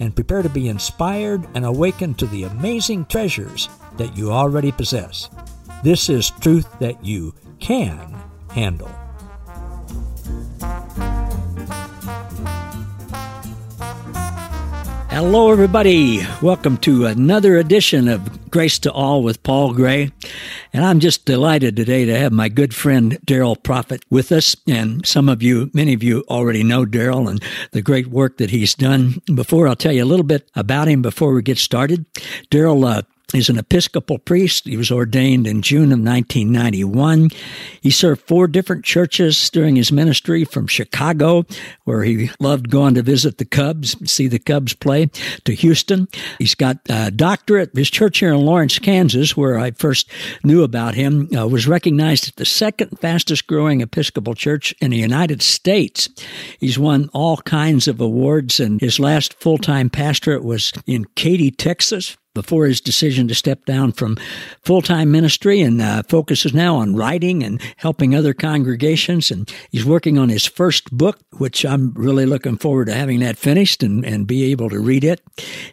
and prepare to be inspired and awakened to the amazing treasures that you already possess. This is truth that you can handle. Hello, everybody. Welcome to another edition of Grace to All with Paul Gray. And I'm just delighted today to have my good friend Darryl Proffitt with us. And some of you, many of you already know Darryl and the great work that he's done. Before I'll tell you a little bit about him before we get started, Darryl uh, He's an Episcopal priest. He was ordained in June of 1991. He served four different churches during his ministry from Chicago, where he loved going to visit the Cubs, see the Cubs play, to Houston. He's got a doctorate. His church here in Lawrence, Kansas, where I first knew about him, uh, was recognized as the second fastest growing Episcopal church in the United States. He's won all kinds of awards, and his last full time pastorate was in Katy, Texas before his decision to step down from full time ministry and uh, focuses now on writing and helping other congregations. And he's working on his first book, which I'm really looking forward to having that finished and, and be able to read it.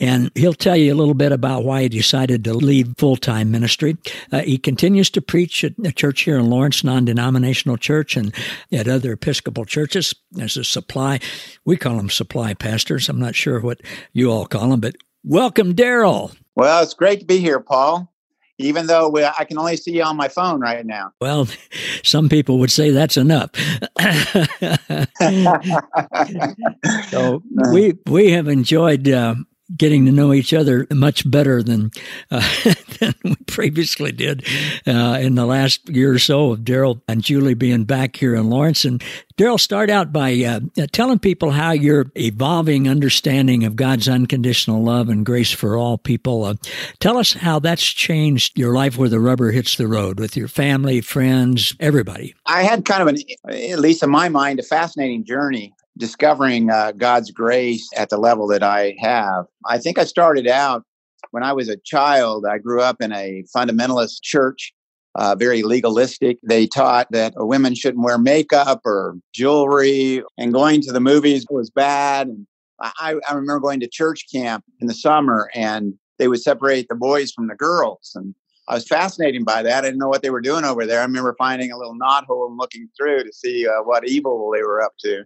And he'll tell you a little bit about why he decided to leave full time ministry. Uh, he continues to preach at a church here in Lawrence, non denominational church, and at other Episcopal churches as a supply. We call them supply pastors. I'm not sure what you all call them, but welcome, Darryl. Well, it's great to be here, Paul. Even though we, I can only see you on my phone right now. Well, some people would say that's enough. so we we have enjoyed uh, getting to know each other much better than uh, than we previously did uh, in the last year or so of Darryl and Julie being back here in Lawrence. And Darryl, start out by uh, telling people how your evolving understanding of God's unconditional love and grace for all people. Uh, tell us how that's changed your life where the rubber hits the road with your family, friends, everybody. I had kind of an, at least in my mind, a fascinating journey discovering uh, God's grace at the level that I have. I think I started out when I was a child. I grew up in a fundamentalist church, uh, very legalistic. They taught that women shouldn't wear makeup or jewelry, and going to the movies was bad. And I, I remember going to church camp in the summer, and they would separate the boys from the girls. And I was fascinated by that. I didn't know what they were doing over there. I remember finding a little knothole and looking through to see uh, what evil they were up to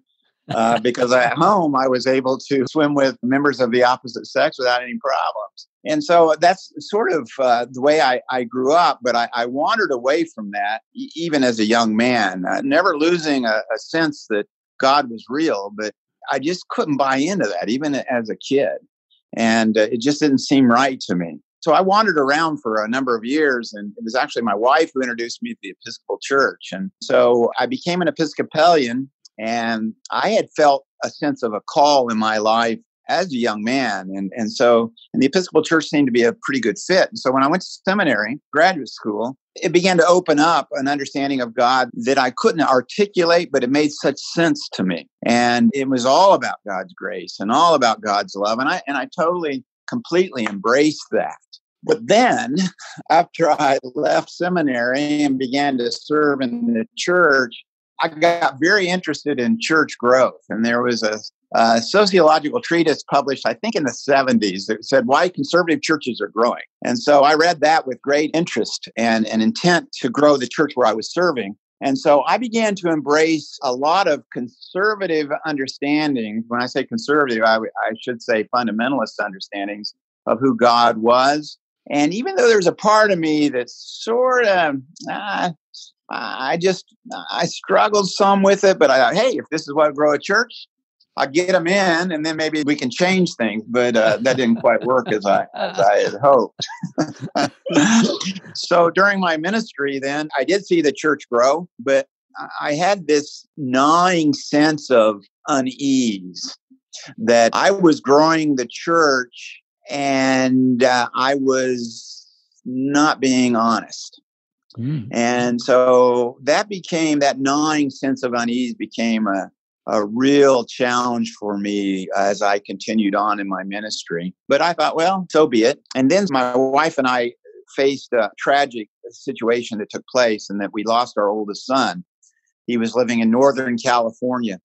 uh, because at home I was able to swim with members of the opposite sex without any problems. And so that's sort of uh, the way I, I, grew up, but I, I, wandered away from that e- even as a young man, uh, never losing a, a sense that God was real, but I just couldn't buy into that even as a kid. And uh, it just didn't seem right to me. So I wandered around for a number of years, and it was actually my wife who introduced me to the Episcopal Church. And so I became an Episcopalian and I had felt a sense of a call in my life as a young man. And, and so, and the Episcopal Church seemed to be a pretty good fit. And so when I went to seminary, graduate school, it began to open up an understanding of God that I couldn't articulate, but it made such sense to me. And it was all about God's grace and all about God's love. And I, and I totally, completely embraced that. But then, after I left seminary and began to serve in the church, I got very interested in church growth, and there was a, a, sociological treatise published, I think, in the 70s that said why conservative churches are growing. And so I read that with great interest and an intent to grow the church where I was serving. And so I began to embrace a lot of conservative understandings. When I say conservative, I, I should say fundamentalist understandings of who God was. And even though there's a part of me that sort of, ah, I just I struggled some with it, but I thought, hey, if this is what grow a church, I get them in, and then maybe we can change things. But uh, that didn't quite work as I as I had hoped. so during my ministry, then I did see the church grow, but I had this gnawing sense of unease that I was growing the church and uh, I was not being honest. Mm. And so that became that gnawing sense of unease became a, a real challenge for me as I continued on in my ministry. But I thought, well, so be it. And then my wife and I faced a tragic situation that took place and that we lost our oldest son. He was living in Northern California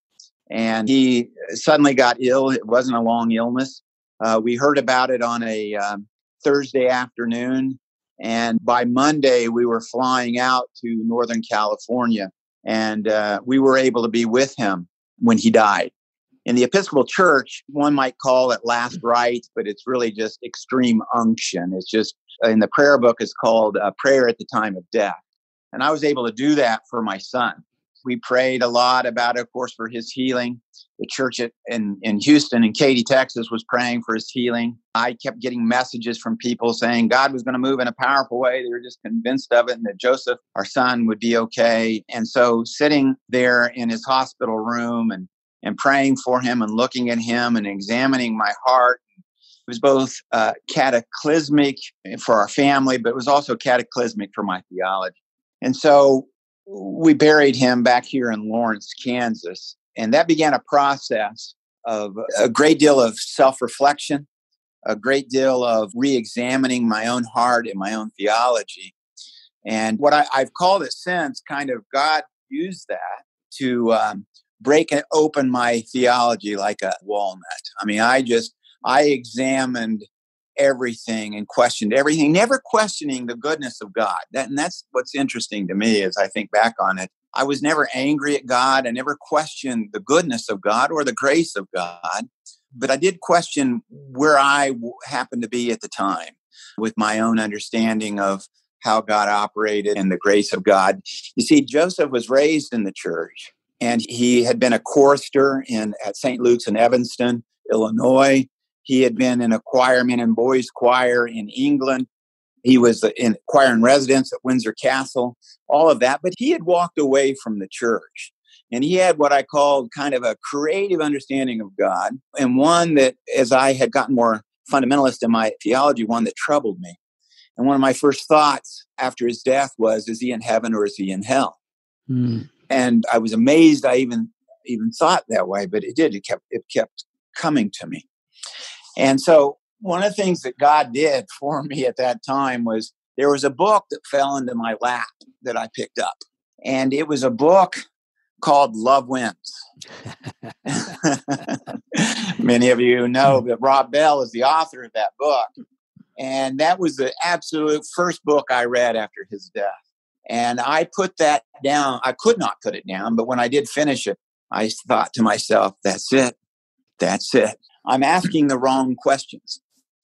and he suddenly got ill. It wasn't a long illness. Uh, we heard about it on a um, Thursday afternoon. And by Monday, we were flying out to Northern California and uh, we were able to be with him when he died. In the Episcopal Church, one might call it last rites, but it's really just extreme unction. It's just in the prayer book, it's called uh, prayer at the time of death. And I was able to do that for my son. We prayed a lot about of course, for his healing. The church in, in Houston and Katy, Texas was praying for his healing. I kept getting messages from people saying God was going to move in a powerful way. They were just convinced of it and that Joseph, our son, would be okay. And so sitting there in his hospital room and, and praying for him and looking at him and examining my heart it was both uh, cataclysmic for our family, but it was also cataclysmic for my theology. And so we buried him back here in Lawrence, Kansas. And that began a process of a great deal of self reflection, a great deal of re examining my own heart and my own theology. And what I, have called it since kind of God used that to um, break open my theology like a walnut. I mean, I just, I examined everything and questioned everything, never questioning the goodness of God. That, and that's what's interesting to me as I think back on it. I was never angry at God. I never questioned the goodness of God or the grace of God, but I did question where I happened to be at the time with my own understanding of how God operated and the grace of God. You see, Joseph was raised in the church and he had been a chorister in at St. Luke's in Evanston, Illinois. He had been in a choirman and boys choir in England. He was in choir in residence at Windsor Castle, all of that. But he had walked away from the church. And he had what I called kind of a creative understanding of God, and one that, as I had gotten more fundamentalist in my theology, one that troubled me. And one of my first thoughts after his death was, is he in heaven or is he in hell? Mm. And I was amazed I even even thought that way, but it did. It kept it kept coming to me. And so one of the things that God did for me at that time was there was a book that fell into my lap that I picked up. And it was a book called Love Wins. Many of you know hmm. that Rob Bell is the author of that book. And that was the absolute first book I read after his death. And I put that down. I could not put it down, but when I did finish it, I thought to myself, that's it. That's it. I'm asking the wrong questions.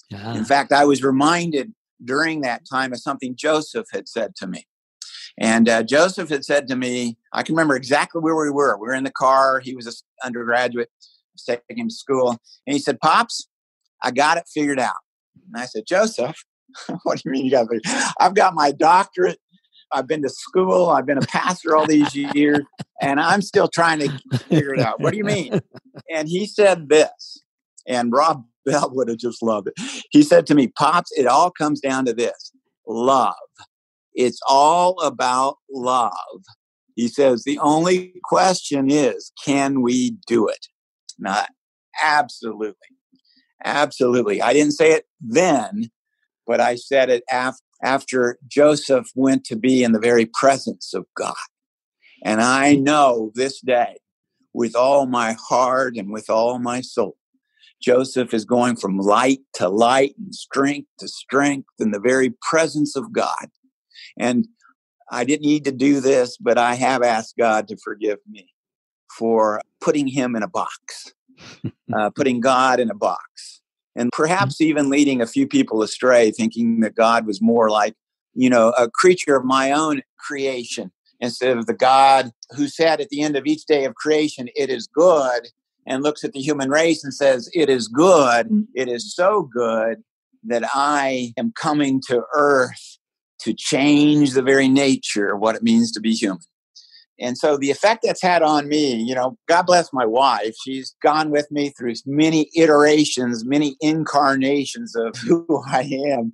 Yeah. In fact, I was reminded during that time of something Joseph had said to me. And uh, Joseph had said to me, I can remember exactly where we were. We were in the car. He was an undergraduate, taking him to school. And he said, Pops, I got it figured out. And I said, Joseph, what do you mean you got it? I've got my doctorate. I've been to school. I've been a pastor all these years, and I'm still trying to figure it out. What do you mean? And he said this and Rob Bell would have just loved it. He said to me, Pops, it all comes down to this love. It's all about love. He says, the only question is, can we do it? Not absolutely. Absolutely. I didn't say it then, but I said it af- after Joseph went to be in the very presence of God. And I know this day with all my heart and with all my soul Joseph is going from light to light and strength to strength in the very presence of God. And I didn't need to do this, but I have asked God to forgive me for putting him in a box, uh, putting God in a box, and perhaps even leading a few people astray, thinking that God was more like, you know, a creature of my own creation instead of the God who said at the end of each day of creation, it is good and looks at the human race and says, It is good. Mm-hmm. It is so good that I am coming to earth to change the very nature of what it means to be human. And so the effect that's had on me, you know, God bless my wife. She's gone with me through many iterations, many incarnations of who I am.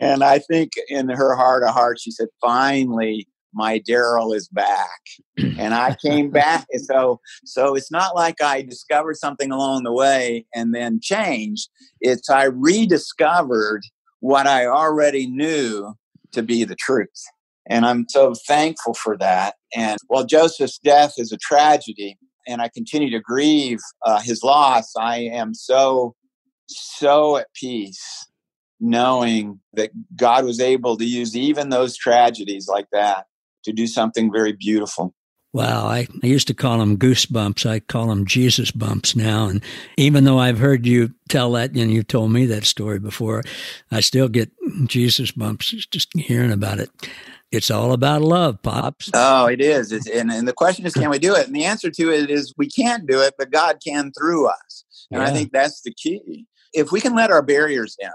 And I think in her heart of hearts, she said, finally, my Darryl is back. And I came back. So so it's not like I discovered something along the way and then changed. It's I rediscovered what I already knew to be the truth. And I'm so thankful for that. And while Joseph's death is a tragedy, and I continue to grieve uh, his loss, I am so, so at peace knowing that God was able to use even those tragedies like that to do something very beautiful. Wow, I, I used to call them goosebumps. I call them Jesus bumps now. And even though I've heard you tell that and you've told me that story before, I still get Jesus bumps just hearing about it. It's all about love, Pops. Oh, it is. It's, and, and the question is, can we do it? And the answer to it is we can't do it, but God can through us. And yeah. I think that's the key. If we can let our barriers down,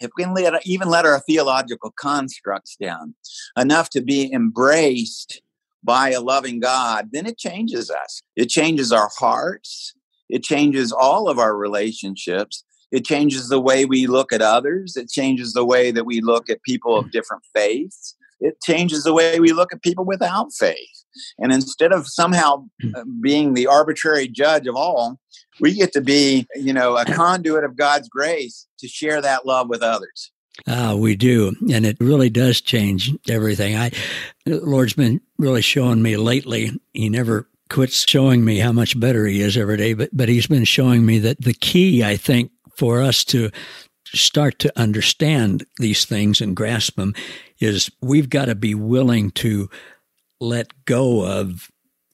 if we can let, even let our theological constructs down enough to be embraced by a loving God, then it changes us. It changes our hearts. It changes all of our relationships. It changes the way we look at others. It changes the way that we look at people of hmm. different faiths. It changes the way we look at people without faith. And instead of somehow uh, being the arbitrary judge of all, we get to be, you know, a conduit of God's grace to share that love with others. Ah, we do, and it really does change everything. I, Lord's been really showing me lately. He never quits showing me how much better he is every day, but but he's been showing me that the key, I think, for us to start to understand these things and grasp them is we've got to be willing to let go of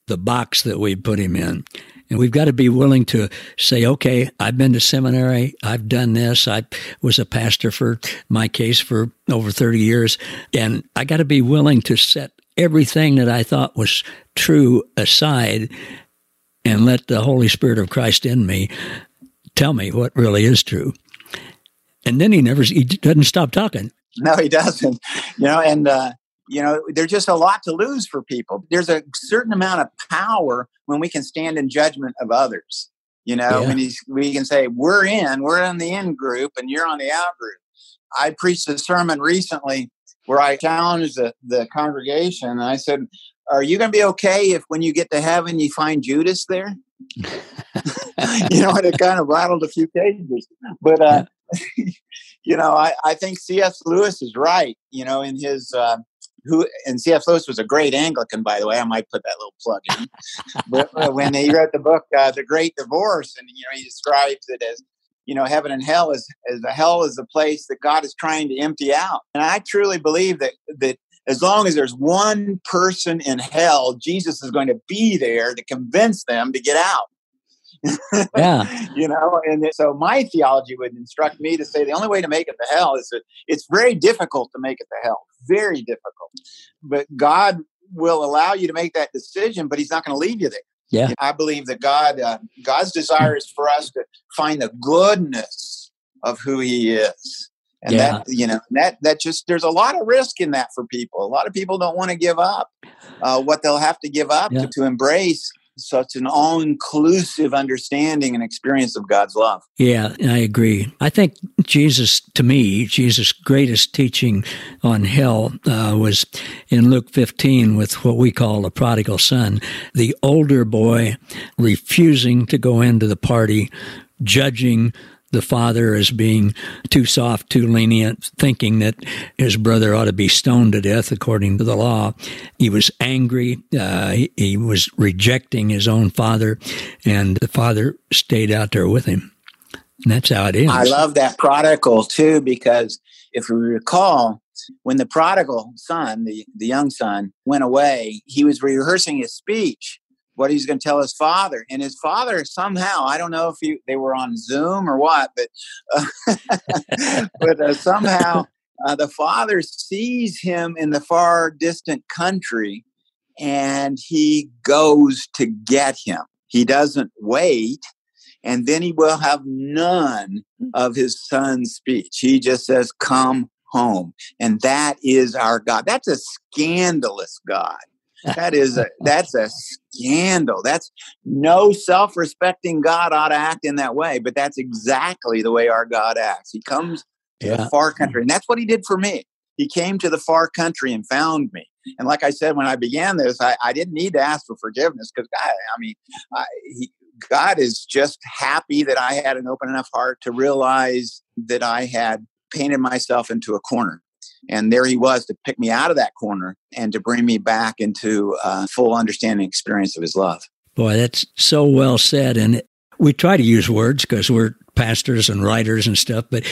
the box that we put him in and we've got to be willing to say, okay, I've been to seminary. I've done this. I was a pastor for my case for over 30 years. And I got to be willing to set everything that I thought was true aside and let the Holy Spirit of Christ in me tell me what really is true. And then he never, he doesn't stop talking. No, he doesn't. You know, and, uh, you know, there's just a lot to lose for people. There's a certain amount of power when we can stand in judgment of others. You know, yeah. when he's, we can say, we're in, we're in the in group and you're on the out group. I preached a sermon recently where I challenged the, the congregation and I said, Are you going to be okay if when you get to heaven you find Judas there? you know, and it kind of rattled a few cages. But, uh, you know, I, I think C.S. Lewis is right, you know, in his uh, who and C.S. Lewis was a great Anglican, by the way. I might put that little plug in. but uh, when he wrote the book, uh, The Great Divorce, and you know he describes it as you know heaven and hell is as a hell is the place that God is trying to empty out. And I truly believe that that as long as there's one person in hell, Jesus is going to be there to convince them to get out yeah. you know, and so my theology would instruct me to say the only way to make it to hell is that it's very difficult to make it to hell, very difficult. But God will allow you to make that decision, but He's not going to leave you there. Yeah, I believe that God, uh, God's desire is for us to find the goodness of who He is, and yeah. that you know that that just there's a lot of risk in that for people. A lot of people don't want to give up uh, what they'll have to give up yeah. to, to embrace such an all inclusive understanding and experience of God's love. Yeah, I agree. I think Jesus, to me, Jesus' greatest teaching on hell uh, was in Luke 15 with what we call the prodigal son, the older boy refusing to go into the party, judging the father as being too soft, too lenient, thinking that his brother ought to be stoned to death according to the law. He was angry. Uh, he, he was rejecting his own father, and the father stayed out there with him. And that's how it is. I love that prodigal too, because if we recall, when the prodigal son, the, the young son, went away, he was rehearsing his speech what he's going to tell his father. And his father somehow, I don't know if he, they were on Zoom or what, but uh, but uh, somehow uh, the father sees him in the far distant country, and he goes to get him. He doesn't wait. And then he will have none of his son's speech. He just says, Come home. And that is our God. That's a scandalous God that is a that's a scandal. That's no self-respecting God ought to act in that way, but that's exactly the way our God acts. He comes to yeah. the far country, and that's what he did for me. He came to the far country and found me. And like I said when I began this, I, I didn't need to ask for forgiveness because God, I mean, I, he, God is just happy that I had an open enough heart to realize that I had painted myself into a corner. And there he was to pick me out of that corner and to bring me back into a full understanding experience of his love. Boy, that's so well said. And we try to use words because we're pastors and writers and stuff, but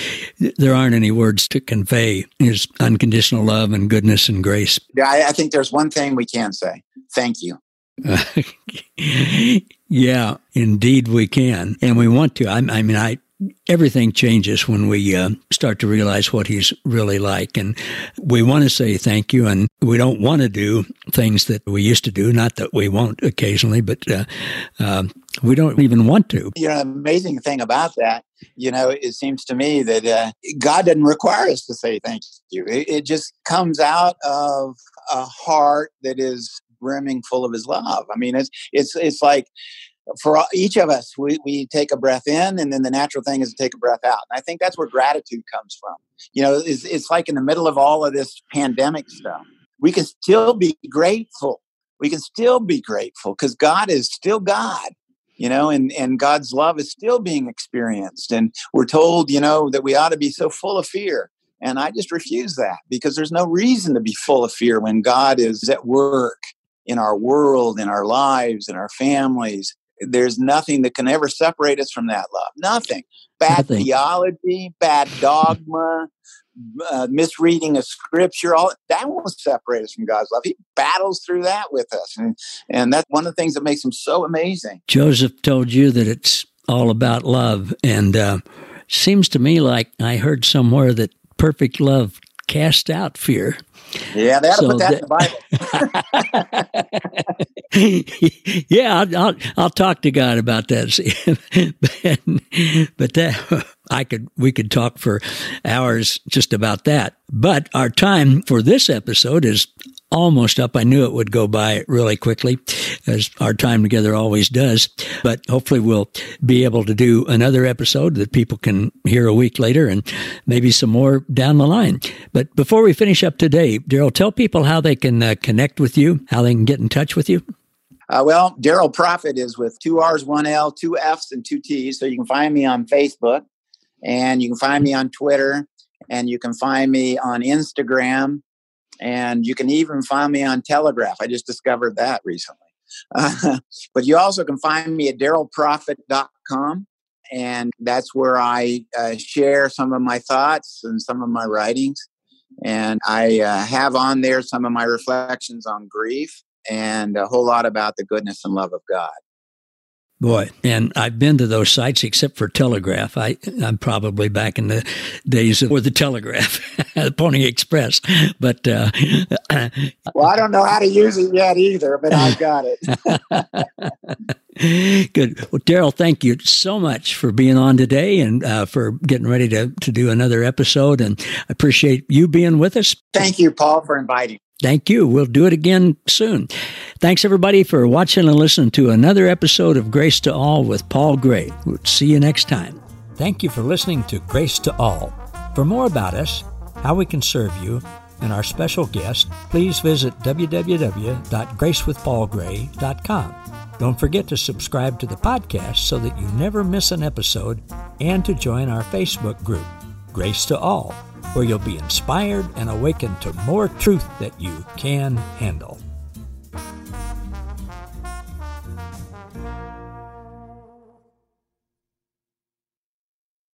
there aren't any words to convey his unconditional love and goodness and grace. Yeah, I, I think there's one thing we can say thank you. yeah, indeed we can. And we want to. I, I mean, I everything changes when we uh, start to realize what he's really like. And we want to say thank you, and we don't want to do things that we used to do. Not that we won't occasionally, but uh, uh, we don't even want to. You know, amazing thing about that, you know, it seems to me that uh, God doesn't require us to say thank you. It, it just comes out of a heart that is brimming full of His love. I mean, it's it's it's like for each of us, we, we take a breath in, and then the natural thing is to take a breath out. And I think that's where gratitude comes from. You know, it's, it's like in the middle of all of this pandemic stuff, we can still be grateful. We can still be grateful because God is still God, you know, and, and God's love is still being experienced. And we're told, you know, that we ought to be so full of fear. And I just refuse that because there's no reason to be full of fear when God is at work in our world, in our lives, in our families there's nothing that can ever separate us from that love. Nothing. Bad nothing. theology, bad dogma, uh, misreading of scripture, all that won't separate us from God's love. He battles through that with us. And, and that's one of the things that makes him so amazing. Joseph told you that it's all about love. And uh, seems to me like I heard somewhere that perfect love cast out fear. Yeah, they ought so to put that, that in the Bible. yeah, I'll, I'll, I'll talk to God about that. but, but that I could we could talk for hours just about that. But our time for this episode is almost up. I knew it would go by really quickly, as our time together always does. But hopefully, we'll be able to do another episode that people can hear a week later and maybe some more down the line. But before we finish up today, Darryl, tell people how they can uh, connect with you, how they can get in touch with you. Uh, well, Darryl Proffitt is with two R's, one L, two F's, and two T's. So you can find me on Facebook and you can find me on Twitter and you can find me on Instagram and you can even find me on Telegraph. I just discovered that recently. Uh, but you also can find me at darrylproffitt.com. And that's where I uh, share some of my thoughts and some of my writings. And I uh, have on there some of my reflections on grief and a whole lot about the goodness and love of God. Boy, and I've been to those sites except for Telegraph. I, I'm probably back in the days of the Telegraph, the Pony Express. But uh, well, I don't know how to use it yet either, but I've got it. Good. Well, Darryl, thank you so much for being on today and uh, for getting ready to, to do another episode. And I appreciate you being with us. Thank you, Paul, for inviting. Thank you. We'll do it again soon. Thanks, everybody, for watching and listening to another episode of Grace to All with Paul Gray. We'll see you next time. Thank you for listening to Grace to All. For more about us, how we can serve you, and our special guest, please visit www.gracewithpaulgray.com. Don't forget to subscribe to the podcast so that you never miss an episode and to join our Facebook group, Grace to All where you'll be inspired and awakened to more truth that you can handle.